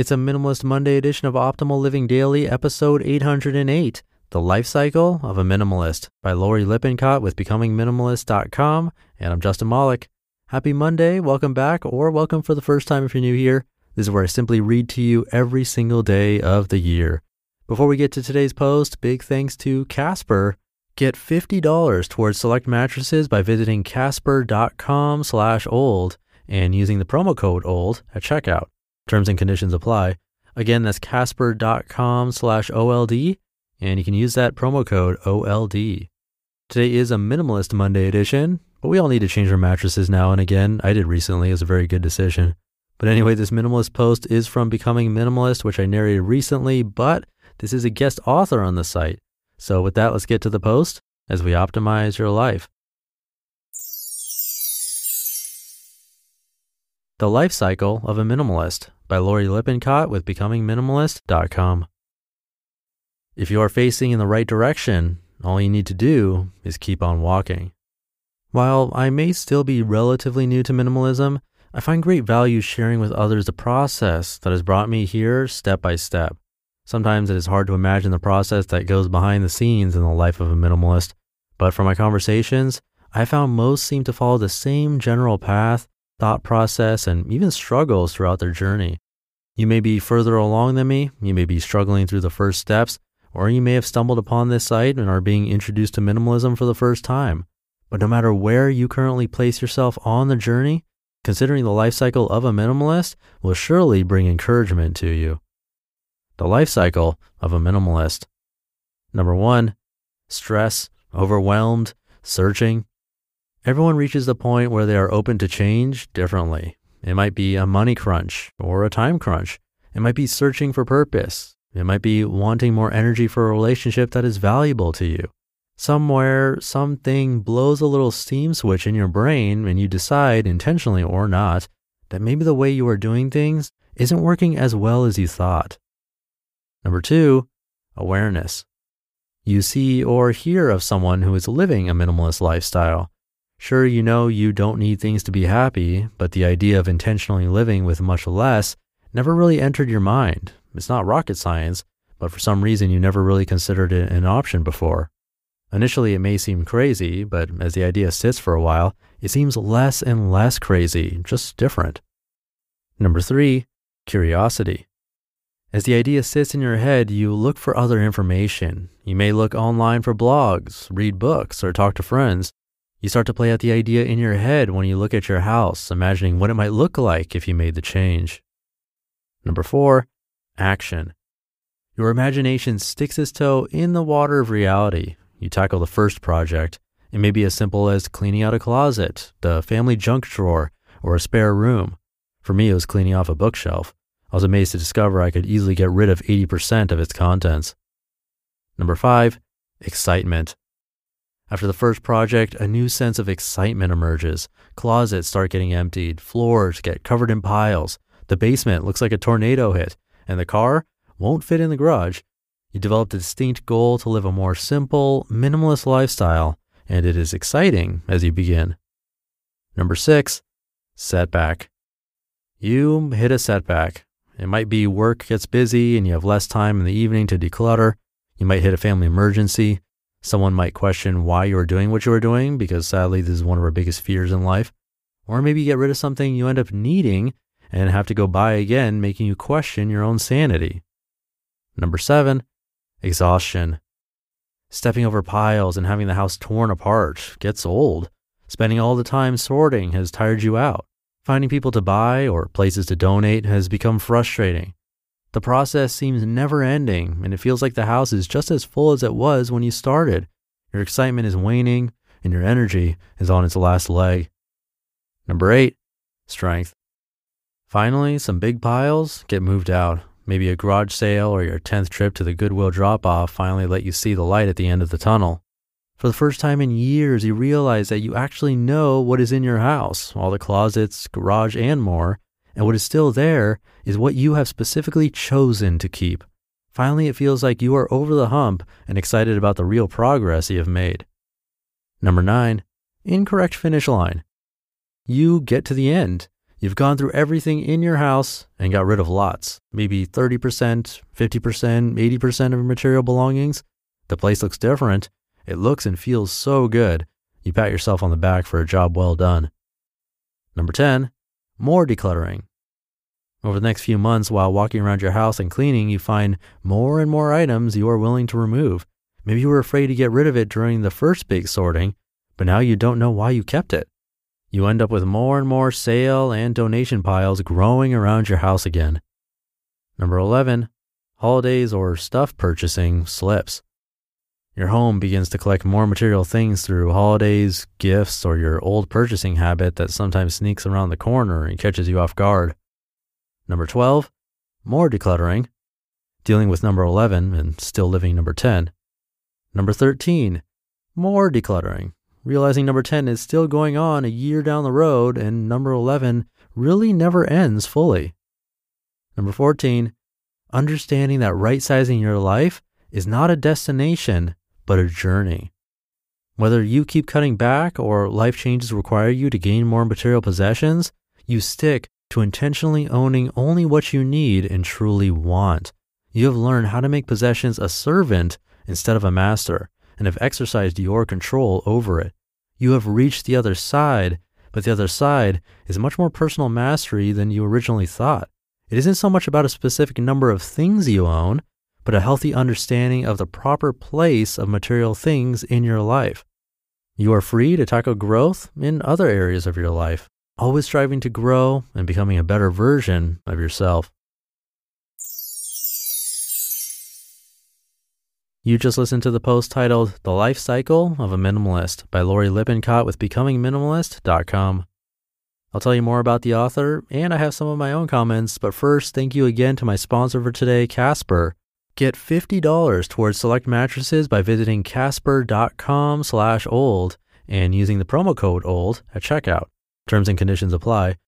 It's a Minimalist Monday edition of Optimal Living Daily, episode 808 The Life Cycle of a Minimalist by Lori Lippincott with BecomingMinimalist.com. And I'm Justin Malik. Happy Monday. Welcome back, or welcome for the first time if you're new here. This is where I simply read to you every single day of the year. Before we get to today's post, big thanks to Casper. Get $50 towards select mattresses by visiting casper.com slash old and using the promo code OLD at checkout. Terms and conditions apply. Again, that's casper.com slash OLD, and you can use that promo code OLD. Today is a Minimalist Monday edition, but we all need to change our mattresses now and again. I did recently. It was a very good decision. But anyway, this minimalist post is from Becoming Minimalist, which I narrated recently, but this is a guest author on the site. So with that, let's get to the post as we optimize your life. The Life Cycle of a Minimalist by Lori Lippincott with BecomingMinimalist.com. If you are facing in the right direction, all you need to do is keep on walking. While I may still be relatively new to minimalism, I find great value sharing with others the process that has brought me here step by step. Sometimes it is hard to imagine the process that goes behind the scenes in the life of a minimalist, but from my conversations, I found most seem to follow the same general path thought process, and even struggles throughout their journey. You may be further along than me, you may be struggling through the first steps, or you may have stumbled upon this site and are being introduced to minimalism for the first time. But no matter where you currently place yourself on the journey, considering the life cycle of a minimalist will surely bring encouragement to you. The life cycle of a minimalist. Number one, stress, overwhelmed, searching, Everyone reaches the point where they are open to change differently. It might be a money crunch or a time crunch. It might be searching for purpose. It might be wanting more energy for a relationship that is valuable to you. Somewhere, something blows a little steam switch in your brain and you decide, intentionally or not, that maybe the way you are doing things isn't working as well as you thought. Number two, awareness. You see or hear of someone who is living a minimalist lifestyle Sure, you know you don't need things to be happy, but the idea of intentionally living with much less never really entered your mind. It's not rocket science, but for some reason you never really considered it an option before. Initially, it may seem crazy, but as the idea sits for a while, it seems less and less crazy, just different. Number three, curiosity. As the idea sits in your head, you look for other information. You may look online for blogs, read books, or talk to friends. You start to play out the idea in your head when you look at your house, imagining what it might look like if you made the change. Number four, action. Your imagination sticks its toe in the water of reality. You tackle the first project. It may be as simple as cleaning out a closet, the family junk drawer, or a spare room. For me, it was cleaning off a bookshelf. I was amazed to discover I could easily get rid of 80% of its contents. Number five, excitement. After the first project, a new sense of excitement emerges. Closets start getting emptied, floors get covered in piles, the basement looks like a tornado hit, and the car won't fit in the garage. You develop a distinct goal to live a more simple, minimalist lifestyle, and it is exciting as you begin. Number six, setback. You hit a setback. It might be work gets busy and you have less time in the evening to declutter. You might hit a family emergency. Someone might question why you are doing what you are doing, because sadly, this is one of our biggest fears in life. Or maybe you get rid of something you end up needing and have to go buy again, making you question your own sanity. Number seven, exhaustion. Stepping over piles and having the house torn apart gets old. Spending all the time sorting has tired you out. Finding people to buy or places to donate has become frustrating. The process seems never ending, and it feels like the house is just as full as it was when you started. Your excitement is waning, and your energy is on its last leg. Number eight, strength. Finally, some big piles get moved out. Maybe a garage sale or your 10th trip to the Goodwill drop off finally let you see the light at the end of the tunnel. For the first time in years, you realize that you actually know what is in your house all the closets, garage, and more and what is still there is what you have specifically chosen to keep. Finally, it feels like you are over the hump and excited about the real progress you have made. Number nine, incorrect finish line. You get to the end. You've gone through everything in your house and got rid of lots, maybe 30%, 50%, 80% of your material belongings. The place looks different. It looks and feels so good. You pat yourself on the back for a job well done. Number 10, more decluttering. Over the next few months, while walking around your house and cleaning, you find more and more items you are willing to remove. Maybe you were afraid to get rid of it during the first big sorting, but now you don't know why you kept it. You end up with more and more sale and donation piles growing around your house again. Number 11, holidays or stuff purchasing slips. Your home begins to collect more material things through holidays, gifts, or your old purchasing habit that sometimes sneaks around the corner and catches you off guard. Number 12, more decluttering, dealing with number 11 and still living number 10. Number 13, more decluttering, realizing number 10 is still going on a year down the road and number 11 really never ends fully. Number 14, understanding that right sizing your life is not a destination, but a journey. Whether you keep cutting back or life changes require you to gain more material possessions, you stick to intentionally owning only what you need and truly want. You have learned how to make possessions a servant instead of a master and have exercised your control over it. You have reached the other side, but the other side is much more personal mastery than you originally thought. It isn't so much about a specific number of things you own, but a healthy understanding of the proper place of material things in your life. You are free to tackle growth in other areas of your life, always striving to grow and becoming a better version of yourself. You just listened to the post titled The Life Cycle of a Minimalist by Lori Lippincott with BecomingMinimalist.com. I'll tell you more about the author, and I have some of my own comments, but first, thank you again to my sponsor for today, Casper. Get $50 towards select mattresses by visiting casper.com slash old and using the promo code OLD at checkout. Terms and conditions apply.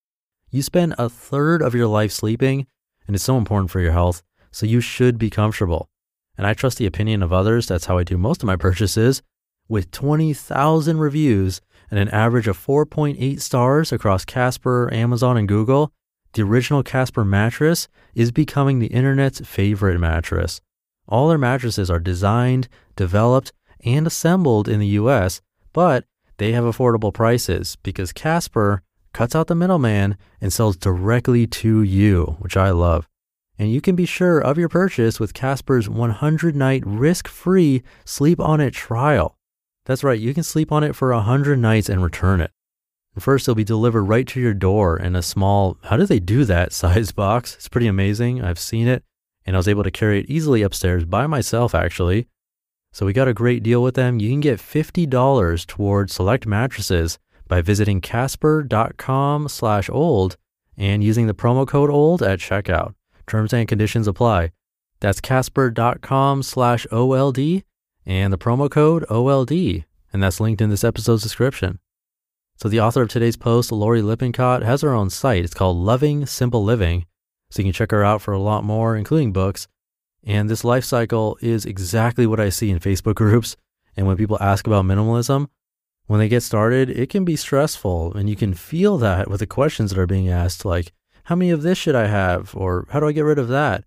You spend a third of your life sleeping, and it's so important for your health, so you should be comfortable. And I trust the opinion of others. That's how I do most of my purchases. With 20,000 reviews and an average of 4.8 stars across Casper, Amazon, and Google, the original Casper mattress is becoming the internet's favorite mattress. All their mattresses are designed, developed, and assembled in the US, but they have affordable prices because Casper cuts out the middleman and sells directly to you, which I love. And you can be sure of your purchase with Casper's 100 night risk free sleep on it trial. That's right, you can sleep on it for 100 nights and return it. First, it'll be delivered right to your door in a small, how do they do that size box? It's pretty amazing. I've seen it and I was able to carry it easily upstairs by myself, actually. So we got a great deal with them. You can get $50 towards select mattresses by visiting casper.com slash old and using the promo code old at checkout. Terms and conditions apply. That's casper.com slash OLD and the promo code OLD. And that's linked in this episode's description. So the author of today's post, Lori Lippincott, has her own site. It's called Loving Simple Living. So you can check her out for a lot more, including books. And this life cycle is exactly what I see in Facebook groups. And when people ask about minimalism, when they get started, it can be stressful. And you can feel that with the questions that are being asked, like, how many of this should I have? Or how do I get rid of that?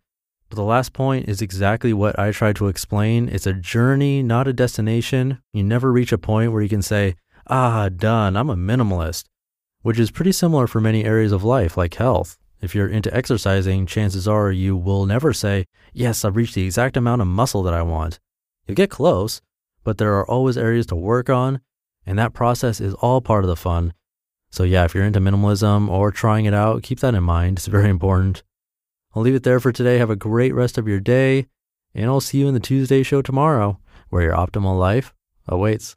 But the last point is exactly what I tried to explain. It's a journey, not a destination. You never reach a point where you can say, ah, done, I'm a minimalist, which is pretty similar for many areas of life, like health. If you're into exercising, chances are you will never say, yes, I've reached the exact amount of muscle that I want. You'll get close, but there are always areas to work on, and that process is all part of the fun. So, yeah, if you're into minimalism or trying it out, keep that in mind. It's very important. I'll leave it there for today. Have a great rest of your day, and I'll see you in the Tuesday show tomorrow, where your optimal life awaits.